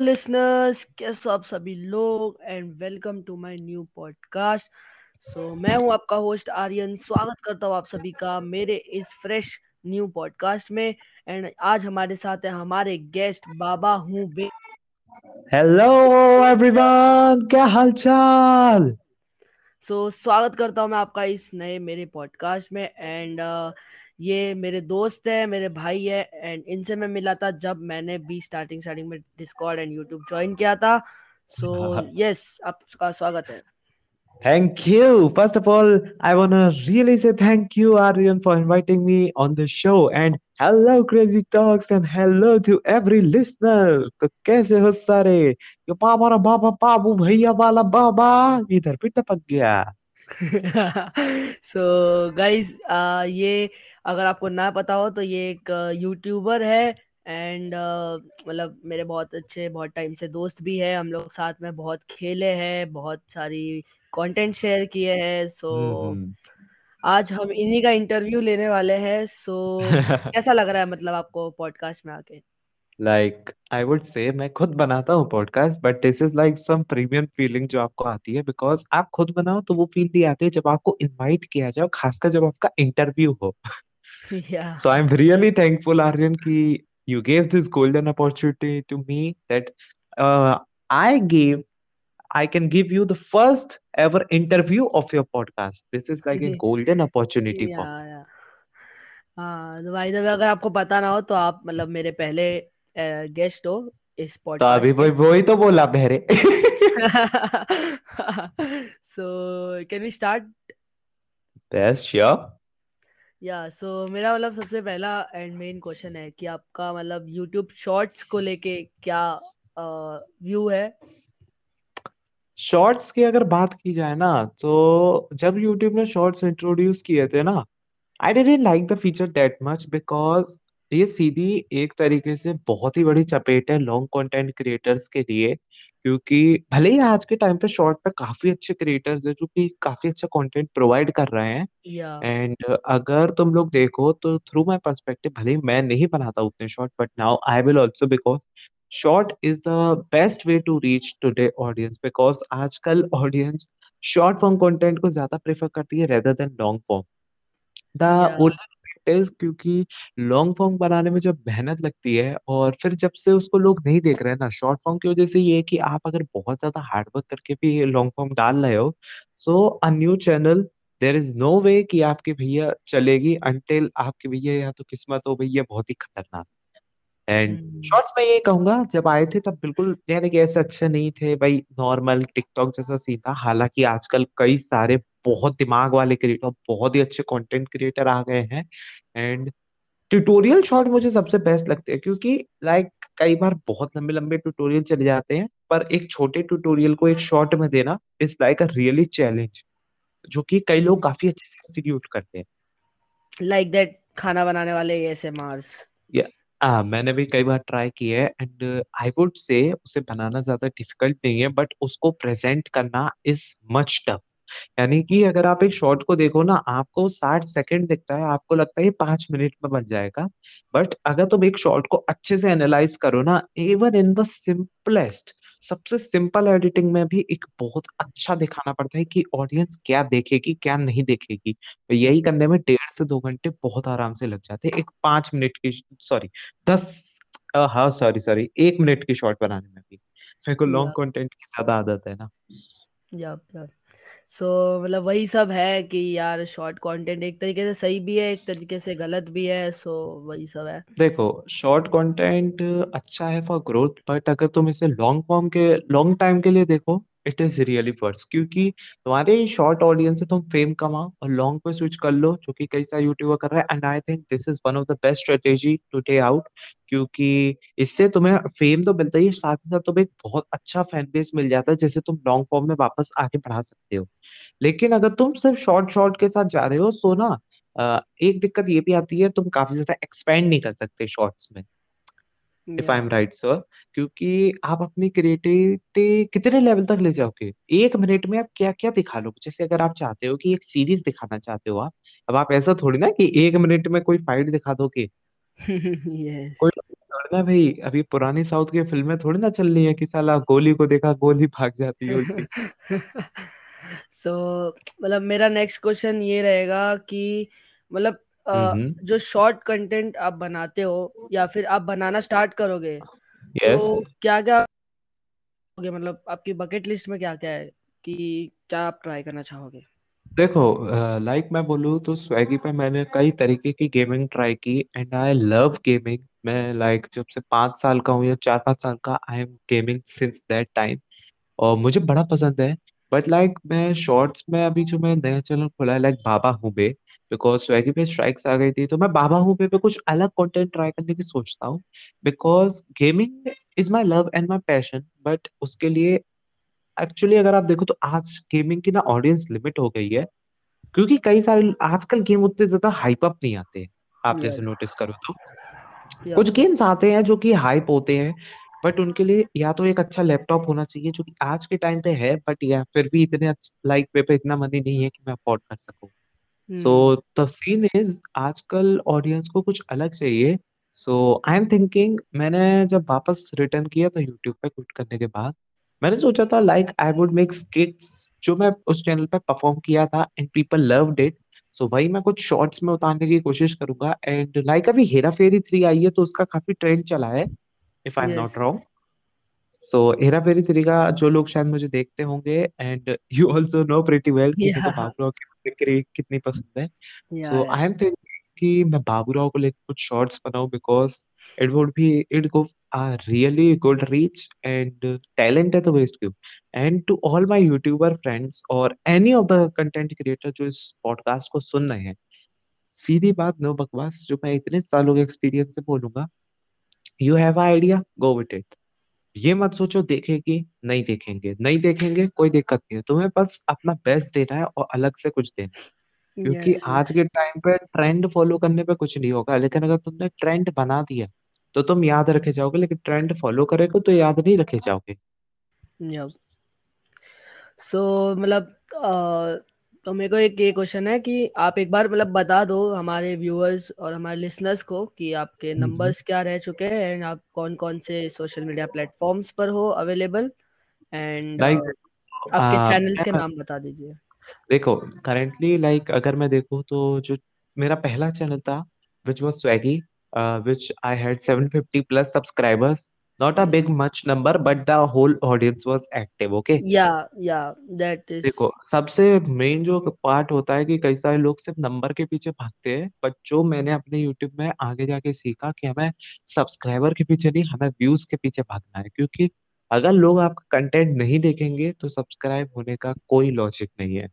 Listeners कैसे आप सभी लोग? And welcome to my new podcast so मैं हूँ आपका होस्ट आर्यन। स्वागत करता हूँ आप सभी का मेरे इस फ्रेश न्यू पॉडकास्ट में। एंड आज हमारे साथ है हमारे गेस्ट बाबा हूँ बे हेलो एवरीवन क्या हालचाल? सो so, स्वागत करता हूँ मैं आपका इस नए मेरे पॉडकास्ट में। एंड ये मेरे दोस्त है मेरे भाई है एंड इनसे मैं मिला था जब मैंने भी स्टार्टिंग स्टार्टिंग में डिस्कॉर्ड एंड यूट्यूब ज्वाइन किया था सो यस आपका स्वागत है Thank you. First of all, I want to really say thank you, Aryan, for inviting me on the show. And hello, Crazy Talks, and hello to every listener. तो कैसे हो सारे ये बाबा रा बाबा बाबू भैया वाला बाबा इधर भी टपक गया सो गाइस ये अगर आपको ना पता हो तो ये एक यूट्यूबर है एंड uh, मतलब मेरे बहुत अच्छे बहुत टाइम से दोस्त भी है हम लोग साथ में बहुत खेले हैं बहुत सारी कंटेंट शेयर किए हैं सो हम्म। आज हम इन्हीं का इंटरव्यू लेने वाले हैं सो कैसा लग रहा है मतलब आपको पॉडकास्ट में आके? लाइक आई वुड से मैं खुद बनाता हूँ podcast but this is like some premium feeling जो आपको आती है बिकॉज़ आप खुद बनाओ तो वो फील नहीं आती है जब आपको इनवाइट किया जाए खासकर जब आपका इंटरव्यू हो। या So I'm really thankful, Aryan, ki you gave this golden opportunity to me that uh, I gave, I can give you the first ever interview of your podcast. This is like a golden opportunity yeah, for me. या हाँ तो भाई अगर आपको पता ना हो तो आप मतलब मेरे पहले गेस्ट हो इस तो अभी पॉडकास्ट वही के वही तो बोला बहरे so can we start Yes, sure. Yeah सो मेरा मतलब सबसे पहला एंड मेन क्वेश्चन है कि आपका मतलब यूट्यूब शॉर्ट्स को लेके क्या व्यू है? शॉर्ट्स की अगर बात की जाए ना तो जब यूट्यूब ने शॉर्ट्स इंट्रोड्यूस किए थे ना I didn't like the feature that much because ये सीधी एक तरीके से बहुत ही बड़ी चपेट है लॉन्ग कंटेंट क्रिएटर्स के लिए क्योंकि भले ही आज के टाइम पे शॉर्ट पे काफ़ी अच्छे क्रिएटर्स हैं जो कि काफ़ी अच्छा कंटेंट प्रोवाइड कर रहे हैं। या एंड अगर तुम लोग देखो तो थ्रू माय पर्सपेक्टिव भले ही मैं नहीं बनाता उतने short but now I will also because short is the best way to reach today audience because आजकल ऑडियंस शॉर्ट फॉर्म कंटेंट को ज़्यादा प्रेफर करती है rather than long form the yeah only is क्योंकि लॉन्ग फॉर्म बनाने में जब मेहनत लगती है और फिर जब से उसको लोग नहीं देख रहे हैं ना शॉर्ट फॉर्म की वजह से ये है कि आप अगर बहुत ज़्यादा हार्ड वर्क करके भी लॉन्ग फॉर्म डाल रहे हो so a new channel there is no way कि आपके भैया चलेगी अनटिल आपके भैया या तो किस्मत हो, भैया बहुत ही खतरनाक। एंड शॉर्ट्स में ये कहूँगा जब आए थे तब बिल्कुल यानी कि ऐसे अच्छे नहीं थे। भाई नॉर्मल टिकटॉक जैसा सीन था। हालाँकि आजकल कई सारे बहुत दिमाग वाले क्रिएटर बहुत ही अच्छे कंटेंट क्रिएटर आ गए हैं। एंड ट्यूटोरियल शॉर्ट मुझे सबसे बेस्ट लगते हैं क्योंकि लाइक कई बार बहुत लंबे लंबे ट्यूटोरियल चले जाते हैं। पर एक छोटे ट्यूटोरियल को एक शॉर्ट में देना is like a really challenge जो कि कई लोग काफ़ी अच्छे से एग्जीक्यूट करते हैं। लाइक like दैट खाना बनाने वाले एएसएमआरस हाँ मैंने भी कई बार ट्राई किया है एंड आई वुड से उसे बनाना ज़्यादा डिफ़िकल्ट नहीं है, बट उसको प्रेजेंट करना इज़ मच टफ। यानी कि अगर आप एक शॉर्ट को देखो ना, आपको साठ सेकंड दिखता है, आपको लगता है ये पाँच मिनट में बन जाएगा, बट अगर तुम एक शॉर्ट को अच्छे से एनालाइज करो ना, इवन इन द सिंपलेस्ट सबसे सिंपल एडिटिंग में भी एक बहुत अच्छा दिखाना पड़ता है कि ऑडियंस क्या देखेगी क्या नहीं देखेगी। तो यही करने में डेढ़ से दो घंटे बहुत आराम से लग जाते हैं। एक पाँच मिनट की सॉरी दस हा हाँ सॉरी सॉरी एक मिनट की शॉर्ट बनाने में भी। मेरे को लॉन्ग कंटेंट की ज़्यादा आदत है ना। या। सो so, मतलब वही सब है कि यार शॉर्ट कंटेंट एक तरीके से सही भी है एक तरीके से गलत भी है सो so, वही सब है। देखो शॉर्ट कंटेंट अच्छा है फॉर ग्रोथ बट अगर तुम इसे लॉन्ग फॉर्म के लॉन्ग टाइम के लिए देखो इट इज़ रियली वर्स क्योंकि तुम्हारे शॉर्ट ऑडियंस से तुम फेम कमाओ और लॉन्ग पे स्विच कर लो जो कि कई सारे यूट्यूबर कर रहे हैं। And I think this is one of the best strategy today out क्योंकि इससे तुम्हें फेम तो मिलता ही है, साथ ही साथ तुम्हें एक बहुत अच्छा फ़ैन बेस मिल जाता है जिसे तुम लॉन्ग फॉर्म में वापस आगे बढ़ा सकते हो। लेकिन अगर तुम सिर्फ़ शॉर्ट शॉर्ट के साथ जा रहे हो सो ना एक दिक्कत ये भी आती है तुम काफ़ी ज़्यादा एक्सपेंड नहीं कर सकते शॉर्ट्स में। If I am right sir क्योंकि आप अपनी क्रिएटिविटी कितने लेवल तक ले जाओगे? एक मिनट में आप क्या क्या दिखा लो जैसे अगर आप चाहते हो कि एक सीरीज़ दिखाना चाहते हो आप अब आप ऐसा थोड़ी ना कि एक मिनट में कोई फाइट दिखा दोगे। यस कोई ना भाई अभी पुरानी साउथ की फ़िल्में थोड़ी ना चल रही है कि साला गोली को देखा गोली भाग जाती है उल्टी सो मतलब मेरा नेक्स्ट क्वेश्चन ये रहेगा कि मतलब हम्म जो शॉर्ट कंटेंट आप बनाते हो या फिर आप बनाना स्टार्ट करोगे यस तो क्या क्या मतलब आपकी बकेट लिस्ट में क्या क्या है कि क्या आप ट्राई करना चाहोगे? देखो लाइक मैं बोलूँ तो स्वेगी पे मैंने कई तरीके की गेमिंग ट्राई की एंड आई लव गेमिंग मैं लाइक जब से पाँच साल का हूँ या चार पाँच साल का I am gaming since that time और मुझे बड़ा पसंद है बट लाइक मैं शॉर्ट्स में अभी जो मैं नया चैनल खोला है लाइक बाबा हुबे बिकॉज़ स्वेगी पे स्ट्राइक्स आ गई थी तो मैं बाबा हुबे पे कुछ अलग कंटेंट ट्राई करने की सोचता हूँ because gaming is my love and my passion but उसके लिए एक्चुअली अगर आप देखो तो आज गेमिंग की ना ऑडियंस लिमिट हो गई है क्योंकि कई सारे आजकल गेम उतने ज़्यादा हाइप अप नहीं आते आप जैसे नोटिस करो तो। कुछ गेम्स आते हैं जो कि हाइप होते हैं बट उनके लिए या तो एक अच्छा लैपटॉप होना चाहिए जो कि आज के टाइम पे है बट या फिर भी इतने लाइक पे पे इतना मनी नहीं है कि मैं अफोर्ड कर सकूँ। सो द सीन इज़ आजकल ऑडियंस को कुछ अलग चाहिए। सो आई एम थिंकिंग मैंने जब वापस रिटर्न किया था यूट्यूब पे क्विट करने के बाद मैंने सोचा था like I would make skits जो मैं उस चैनल पे परफॉर्म किया था and people loved it so भाई मैं कुछ शॉर्ट्स में उतारने की कोशिश करूँगा। एंड लाइक अभी हेरा फेरी थ्री आई है तो उसका काफ़ी ट्रेंड चला है। If I am not wrong so Hera Pheri three का जो लोग शायद मुझे देखते होंगे and you also know pretty well कि या बाबूराव की बिक्री कितनी पसंद है। सो आई एम थिंकिंग कि मैं बाबूराव को लेकर कुछ शॉर्ट्स बनाऊँ because it would be it go a really good reach and uh, talent है तो वेस्ट क्यों? And to all my YouTuber friends और any of the content creator जो इस पॉडकास्ट को सुन रहे हैं सीधी बात नो बकवास जो मैं इतने सालों के एक्सपीरियंस से बोलूँगा you have idea go with it ये मत सोचो देखेगी नहीं देखेंगे। नहीं देखेंगे कोई दिक्कत नहीं है। तुम्हें बस अपना बेस्ट देना है और अलग से कुछ देना है। क्योंकि यस आज यस के टाइम पे ट्रेंड फॉलो करने पे कुछ नहीं होगा। लेकिन अगर तुमने ट्रेंड बना दिया तो तुम याद रखे जाओगे लेकिन ट्रेंड फॉलो करेगा तो याद नहीं रखे जाओगे। सो मतलब अ, तो मेरे को एक ये क्वेश्चन है कि आप एक बार मतलब बता दो हमारे व्यूअर्स और हमारे लिसनर्स को कि आपके नंबर्स क्या रह चुके हैं एंड आप कौन कौन से सोशल मीडिया प्लेटफॉर्म्स पर हो अवेलेबल एंड लाइक आपके चैनल्स के नाम बता दीजिए। देखो करेंटली लाइक like, अगर मैं देखूँ तो जो मेरा पहला चैनल था which was Swaggy which I had 750 plus subscribers not a big much number but the whole audience was active okay yeah yeah that is देखो सबसे मेन जो पार्ट होता है कि कई सारे लोग सिर्फ़ नंबर के पीछे भागते हैं बट जो मैंने अपने यूट्यूब में आगे जाके सीखा कि हमें सब्सक्राइबर के पीछे नहीं हमें व्यूज़ के पीछे भागना है क्योंकि अगर लोग आपका कंटेंट नहीं देखेंगे तो सब्सक्राइब होने का कोई लॉजिक नहीं है।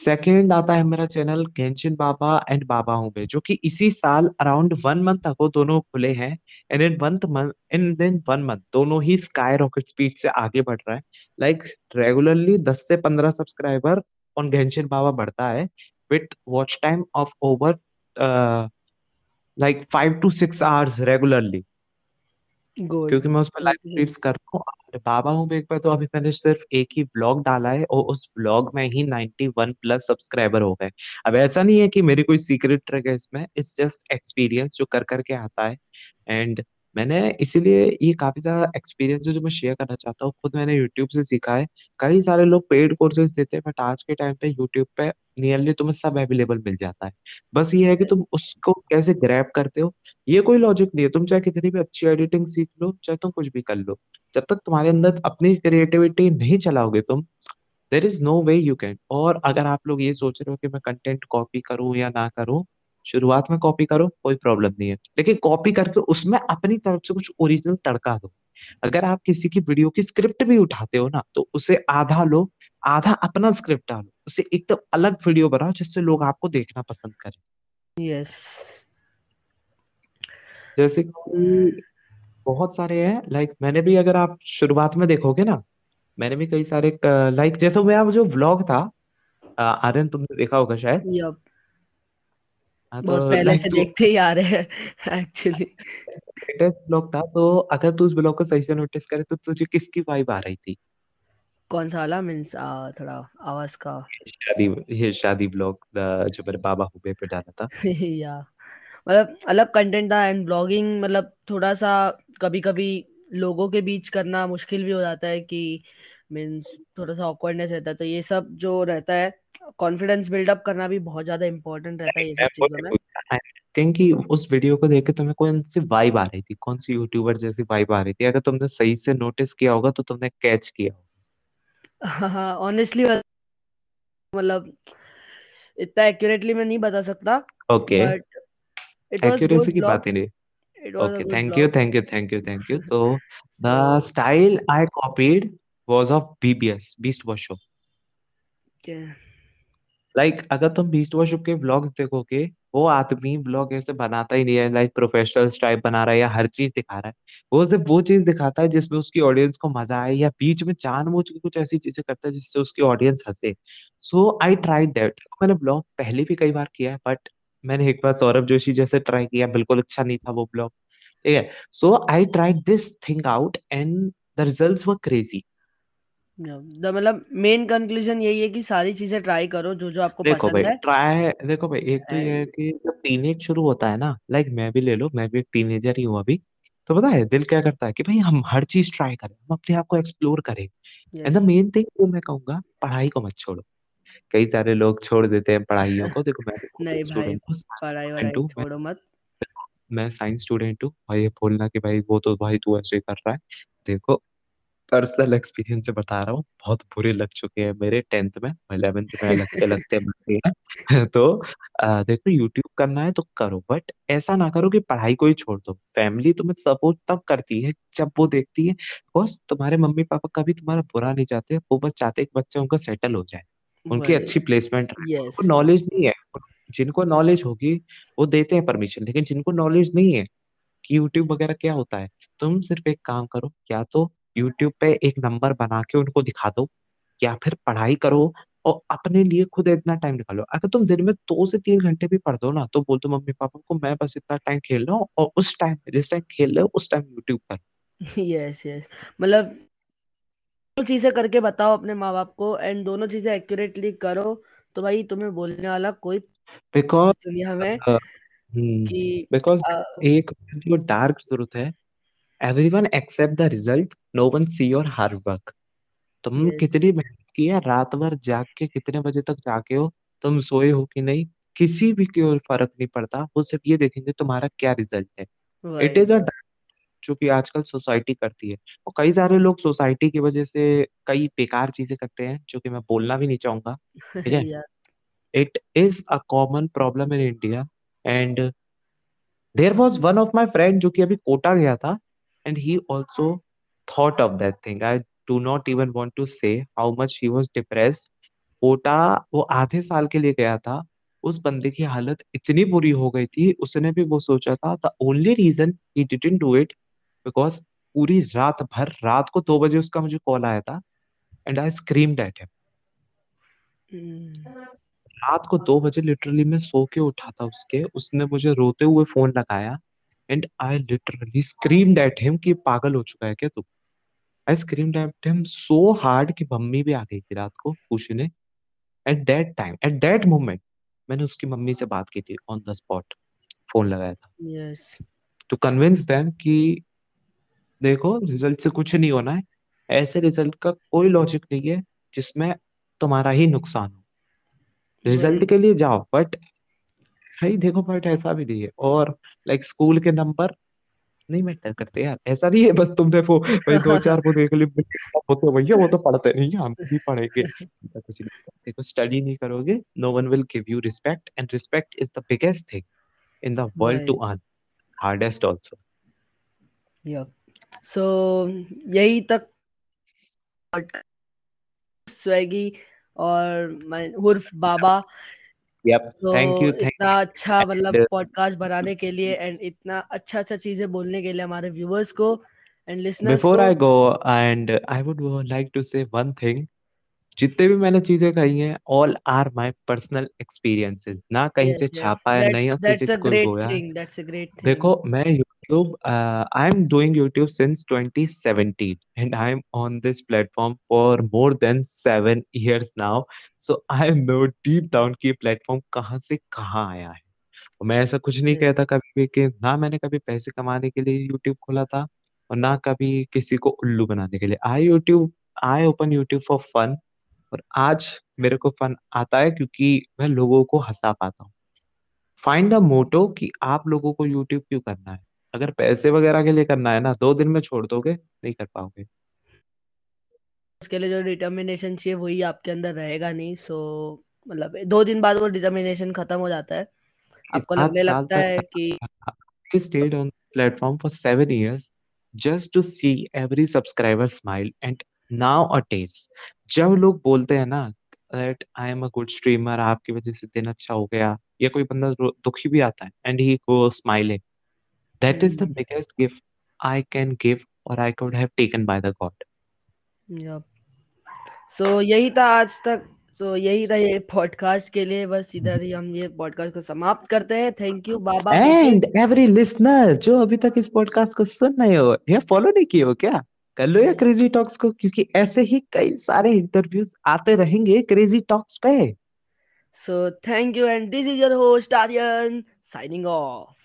सेकेंड आता है मेरा channel Genshin Baba and Baba हूँ मैं जो कि इसी साल अराउंड वन मंथ अगो दोनों खुले हैं and in one month in दिन वन मंथ दोनों ही स्काई रॉकेट स्पीड से आगे बढ़ रहा है। लाइक रेगुलरली दस से पंद्रह सब्सक्राइबर ऑन गेंशिन बाबा बढ़ता है with watch time of over like five to six hours regularly क्योंकि मैं उस पर लाइव स्ट्रीम्स कर रहा हूँ। बाबा हूँ एक बार तो अभी मैंने सिर्फ़ एक ही व्लॉग डाला है और उस व्लॉग में ही 91 प्लस सब्सक्राइबर हो गए। अब ऐसा नहीं है कि मेरी कोई सीक्रेट ट्रिक है इसमें इट्स जस्ट एक्सपीरियंस जो कर करके आता है। एंड मैंने इसीलिए ये काफ़ी ज़्यादा एक्सपीरियंस है जो मैं शेयर करना चाहता हूँ खुद मैंने यूट्यूब से सीखा है। कई सारे लोग पेड कोर्सेज देते हैं बट आज के टाइम पे यूट्यूब पे नियरली तुम्हें सब अवेलेबल मिल जाता है। बस ये है कि तुम उसको कैसे ग्रैब करते हो ये कोई लॉजिक नहीं है। तुम चाहे कितनी भी अच्छी एडिटिंग सीख लो चाहे तुम कुछ भी कर लो जब तक तुम्हारे अंदर अपनी क्रिएटिविटी नहीं चलाओगे तुम there is no way you can और अगर आप लोग ये सोच रहे हो कि मैं कंटेंट कॉपी करूँ या ना करूँ शुरुआत में कॉपी करो कोई प्रॉब्लम नहीं है। लेकिन कॉपी करके उसमें अपनी तरफ़ से कुछ ओरिजिनल तड़का दो। अगर आप किसी की वीडियो की स्क्रिप्ट भी उठाते हो ना तो उसे आधा लो आधा अपना स्क्रिप्ट डालो। उसे एकदम अलग वीडियो बनाओ जिससे लोग आपको देखना पसंद करें। यस जैसे कि बहुत सारे हैं लाइक मैंने भी अगर आप शुरुआत में देखोगे ना मैंने भी कई सारे लाइक जैसे मेरा जो व्लॉग था आर्यन तुमने देखा होगा शायद? यप हाँ बहुत तो पहले लाइक से तू देखते ही आ रहे हैं एक्चुअली लेटेस्ट व्लॉग था तो अगर तू उस व्लॉग को सही से नोटिस करे तो तुझे किसकी वाइब आ रही थी? कौन सा वाला? मीन्स थोड़ा आवाज़ का। शादी ये शादी व्लॉग जो मेरे बाबा हुबे पे डाला था। या मतलब अलग कंटेंट था एंड ब्लॉगिंग मतलब थोड़ा सा कभी कभी लोगों के बीच करना मुश्किल भी हो जाता है कि मीन्स थोड़ा सा ऑकवर्डनेस रहता है तो ये सब जो रहता है कॉन्फिडेंस बिल्डअप करना भी बहुत ज़्यादा इंपॉर्टेंट रहता है ये सब चीज़ों में। थिंक कि उस वीडियो को देख के तुम्हें कौन सी वाइब आ रही थी? कौन सी यूट्यूबर जैसी वाइब आ रही थी? अगर तुमने सही से नोटिस किया होगा तो तुमने कैच किया हाँ ऑनेस्टली मतलब इतना एक्यूरेटली मैं नहीं बता सकता ओके एक्यूरेसी की बात ही नहीं। It was a okay good thank you blog thank you thank you thank you तो the so style I copied like like, अगर तुम बीस्ट वॉशअप के व्लॉग्स देखोगे वो आदमी व्लॉग ऐसे बनाता ही नहीं है लाइक प्रोफेशनल टाइप बना रहा है या हर चीज़ दिखा रहा है। वो सिर्फ़ वो चीज़ दिखाता है जिसमें उसकी ऑडियंस को मज़ा आए या बीच में जानबूझ के कुछ ऐसी चीज़ें करता है जिससे उसकी ऑडियंस हंसे। सो आई ट्राई दैट मैंने ब्लॉग पहले भी कई बार किया है बट मैंने एक बार सौरभ जोशी जैसे ट्राई किया बिल्कुल अच्छा नहीं था वो ब्लॉग ठीक है? So I try this thing out and the results were crazy मतलब मेन कंक्लूजन यही है कि सारी चीज़ें ट्राई करो जो जो आपको देखो भाई पसंद है ट्राई देखो भाई एक तो ये है कि जब टीनेज शुरू होता है ना लाइक मैं भी ले लो मैं भी एक टीनेजर ही हूँ अभी तो पता है दिल क्या करता है कि भाई हम हर चीज़ ट्राई करें हम अपने आप को एक्सप्लोर करें। And the yes main thing जो मैं कहूँगा पढ़ाई को मत छोड़ो। कई सारे लोग छोड़ देते हैं पढ़ाइयों को देखो मैं भी खुद नहीं एक भाई स्टूडेंट हूँ साइंस पढ़ाई स्टूडेंट वढ़ाई हूँ मैं छोड़ो मत। मैं साइंस स्टूडेंट हूँ भाई ये बोलना कि भाई वो तो भाई तू ऐसे ही कर रहा है देखो पर्सनल एक्सपीरियंस से बता रहा हूँ। बहुत बुरे लग चुके हैं मेरे टेंथ में इलेवेंथ में लगते लगते मर हैं तो आ, देखो यूट्यूब करना है तो करो बट ऐसा ना करो कि पढ़ाई को ही छोड़ दो। फैमिली तुम्हें सपोर्ट तब करती है जब वो देखती है। बस तुम्हारे मम्मी पापा कभी तुम्हारा बुरा नहीं चाहते वो बस चाहते हैं बच्चे उनका सेटल हो जाए। उनकी अच्छी प्लेसमेंट उनको नॉलेज नहीं है। जिनको नॉलेज होगी वो देते हैं परमिशन लेकिन जिनको नॉलेज नहीं है कि यूट्यूब वगैरह क्या होता है तुम सिर्फ़ एक काम करो या तो यूट्यूब पे एक नंबर बना के उनको दिखा दो या फिर पढ़ाई करो और अपने लिए खुद इतना टाइम निकालो। अगर तुम दिन में दो से तीन घंटे भी पढ़ दो ना तो बोल दो मम्मी पापा को मैं बस इतना टाइम खेल रहा हूँ और उस टाइम जिस टाइम खेल रहे हो उस टाइम यूट्यूब पर। यस यस मतलब दोनों चीज़ें करके बताओ अपने माँ बाप को एंड दोनों चीज़ें एक्यूरेटली करो तो भाई तुम्हें बोलने वाला कोई बिकॉज़ दुनिया में बिकॉज़ एक जो डार्क ट्रुथ है everyone except the result no one see your hard work तुम यस कितनी मेहनत की है? रात भर जाग के कितने बजे तक जागे हो? तुम सोए हो कि नहीं? किसी भी की ओर फ़र्क नहीं पड़ता। वो सिर्फ़ ये देखेंगे तुम्हारा क्या रिज़ल्ट है। इट इज़ अ जो कि आजकल सोसाइटी करती है। और कई सारे लोग सोसाइटी की वजह से कई बेकार चीज़ें करते हैं जो कि मैं बोलना भी नहीं चाहूँगा। ठीक है? It is a common problem in India and there was one of my friend जो कि अभी कोटा गया था and he also thought of that thing I do not even want to say how much he was depressed Kota वो आधे साल के लिए गया था। उस बंदे की हालत इतनी बुरी हो गई थी। उसने भी वो सोचा था the only reason he didn't do it because पूरी रात भर रात को दो बजे उसका मुझे कॉल आया था and I screamed at him रात को दो बजे लिटरली मैं सो के उठा था उसके। उसने मुझे रोते हुए फ़ोन लगाया। And I literally screamed at him कि पागल हो चुका है क्या तू? I screamed at him so hard कि मम्मी भी आ गई थी रात को पूछने at that time at that moment मैंने उसकी मम्मी से बात की थी ऑन द स्पॉट फ़ोन लगाया था। टू कन्विंस देम कि देखो रिज़ल्ट से कुछ नहीं होना है। ऐसे रिज़ल्ट का कोई लॉजिक नहीं है जिसमें तुम्हारा ही नुकसान हो। रिज़ल्ट के लिए जाओ बट भाई देखो बट ऐसा भी नहीं है। और लाइक स्कूल के नंबर नहीं मैटर करते यार। ऐसा नहीं है बस तुमने वो भाई दो चार वो देख ली होते भैया वो तो पढ़ते नहीं है हम भी पढ़ेंगे। कुछ नहीं देखो स्टडी नहीं करोगे no one will give you respect and respect is the biggest thing in the world to earn hardest also yup so यही तक स्वेगी और उर्फ़ बाबा यप थैंक यू थैंक इतना अच्छा मतलब पॉडकास्ट बनाने के लिए एंड इतना अच्छा अच्छा चीज़ें बोलने के लिए हमारे व्यूअर्स को and listeners before I go and I would like to say one thing जितने भी मैंने चीज़ें कही हैं all are my personal experiences ना कहीं yes, से छापा छापा है नहीं किसी को थिंग देखो मैं YouTube I am doing YouTube since 2017 and I am on this platform for more than seven years now. So I know deep down कि प्लेटफॉर्म कहाँ से कहाँ आया है। और मैं ऐसा कुछ नहीं. कहता कभी भी कि ना मैंने कभी पैसे कमाने के लिए यूट्यूब खोला था और ना कभी किसी को उल्लू बनाने के लिए। I YouTube I open YouTube for fun और आज मेरे को फन आता है क्योंकि मैं लोगों को हंसा पाता हूँ। फाइंड अ मोटो कि आप लोगों को यूट्यूब क्यों करना है? अगर पैसे वगैरह के लिए करना है ना दो दिन में छोड़ दोगे नहीं कर पाओगे। उसके लिए जो डिटर्मिनेशन चाहिए वही आपके अंदर रहेगा नहीं सो मतलब दो दिन बाद वो डिटर्मिनेशन खत्म हो जाता है। आपको लगने लगता है कि तक stayed on the platform for seven years just to see every subscriber smile and nowadays जब लोग बोलते हैं ना that I am a good streamer आपकी वजह से दिन अच्छा हो गया या कोई बंदा दुखी भी आता है and he goes smiling that is the biggest gift I can give or I could have taken by the God. So यही था आज तक। सो यही था ये पॉडकास्ट के लिए। बस इधर ही हम ये पॉडकास्ट को समाप्त करते हैं। थैंक यू बाबा एंड एवरी लिसनर जो अभी तक इस पॉडकास्ट को सुन रहे हो या फॉलो नहीं किए हो क्या? कर लो या क्रेजी टॉक्स को? क्योंकि ऐसे ही कई सारे इंटरव्यूज़ आते रहेंगे क्रेजी टॉक्स पे। So thank you and this is your host Aryan signing off